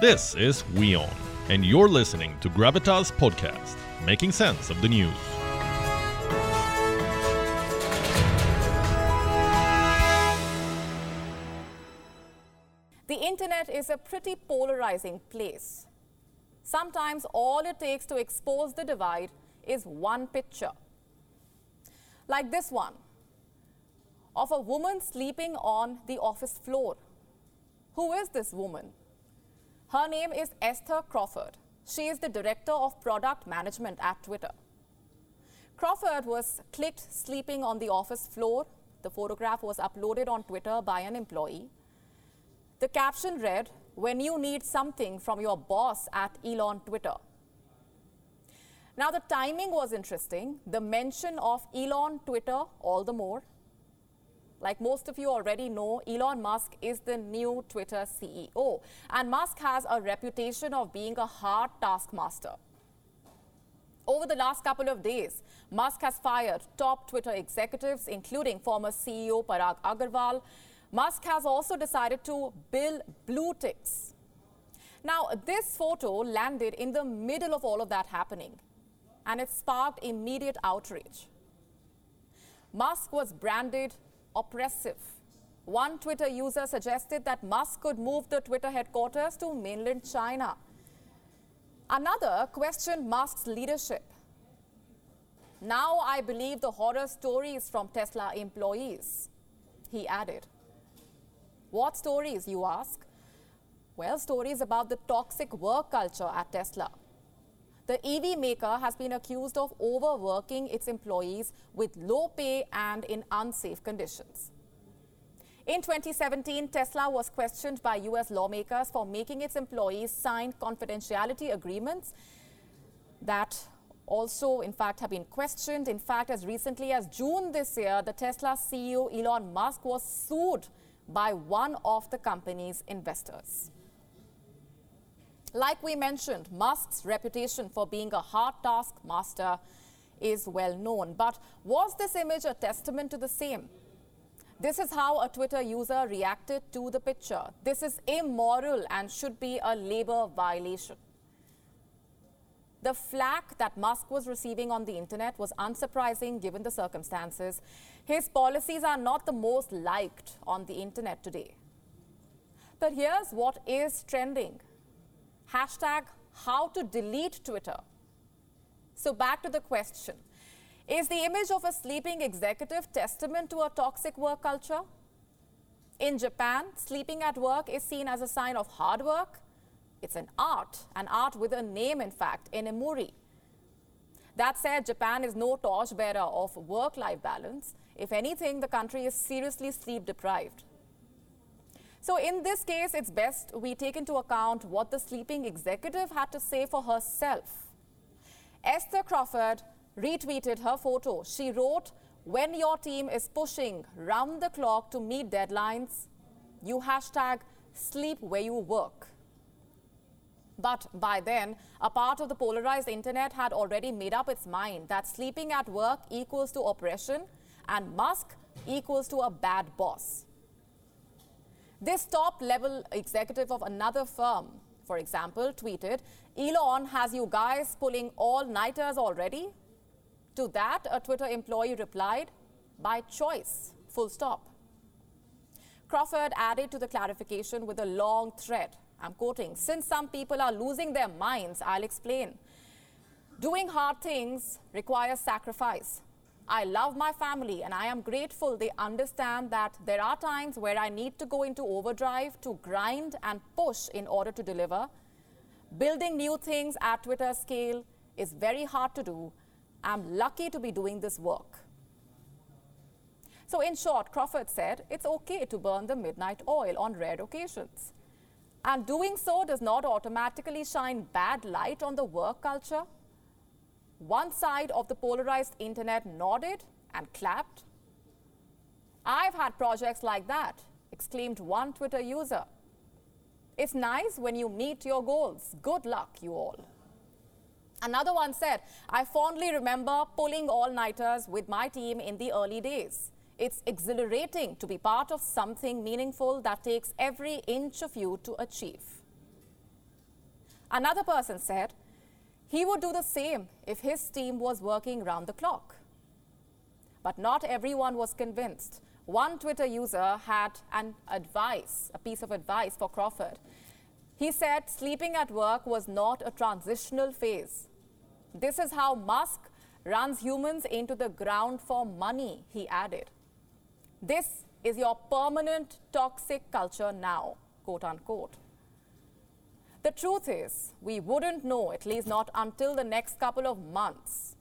This is WION, and you're listening to Gravitas Podcast, making sense of the news. The internet is a pretty polarizing place. Sometimes all it takes to expose the divide is one picture. Like this one of a woman sleeping on the office floor. Who is this woman? Her name is Esther Crawford. She is the director of product management at Twitter. Crawford was clicked sleeping on the office floor. The photograph was uploaded on Twitter by an employee. The caption read, When you need something from your boss at Elon Twitter. Now, the timing was interesting. The mention of Elon Twitter, all the more. Like most of you already know, Elon Musk is the new Twitter CEO. And Musk has a reputation of being a hard taskmaster. Over the last couple of days, Musk has fired top Twitter executives, including former CEO Parag Agrawal. Musk has also decided to bill blue ticks. Now, this photo landed in the middle of all of that happening, and it sparked immediate outrage. Musk was branded oppressive. One Twitter user suggested that Musk could move the Twitter headquarters to mainland China. Another questioned Musk's leadership. Now I believe the horror stories from Tesla employees, he added. What stories, you ask? Well, stories about the toxic work culture at Tesla. The EV maker has been accused of overworking its employees with low pay and in unsafe conditions. In 2017, Tesla was questioned by US lawmakers for making its employees sign confidentiality agreements that also, in fact, have been questioned. In fact, as recently as June this year, the Tesla CEO Elon Musk was sued by one of the company's investors. Like we mentioned, Musk's reputation for being a hard task master is well known. But was this image a testament to the same? This is how a Twitter user reacted to the picture. This is immoral and should be a labor violation. The flack that Musk was receiving on the internet was unsurprising given the circumstances. His policies are not the most liked on the internet today. But here's what is trending hashtag how to delete Twitter. So, back to the question Is the image of a sleeping executive testament to a toxic work culture? In Japan, sleeping at work is seen as a sign of hard work. It's an art, an art with a name, in fact, Inemuri. That said, Japan is no torchbearer of work life balance. If anything, the country is seriously sleep deprived. So in this case, it's best we take into account what the sleeping executive had to say for herself. Esther Crawford retweeted her photo. She wrote, when your team is pushing round the clock to meet deadlines, you hashtag sleep where you work. But by then, a part of the polarized internet had already made up its mind that sleeping at work equals to oppression and Musk equals to a bad boss. This top level executive of another firm, for example, tweeted, Elon has you guys pulling all nighters already? To that, a Twitter employee replied, by choice, full stop. Crawford added to the clarification with a long thread. I'm quoting, since some people are losing their minds, I'll explain. Doing hard things requires sacrifice. I love my family and I am grateful they understand that there are times where I need to go into overdrive to grind and push in order to deliver. Building new things at Twitter scale is very hard to do. I'm lucky to be doing this work. So, in short, Crawford said it's okay to burn the midnight oil on rare occasions. And doing so does not automatically shine bad light on the work culture one side of the polarized internet nodded and clapped. I've had projects like that, exclaimed one Twitter user. It's nice when you meet your goals. Good luck, you all. Another one said, I fondly remember pulling all nighters with my team in the early days. It's exhilarating to be part of something meaningful that takes every inch of you to achieve. Another person said he would do the same if his team was working round the clock. But not everyone was convinced. One Twitter user had an advice, a piece of advice for Crawford. He said sleeping at work was not a transitional phase. This is how Musk runs humans into the ground for money, he added. This is your permanent toxic culture now, quote unquote. The truth is, we wouldn't know, at least not until the next couple of months,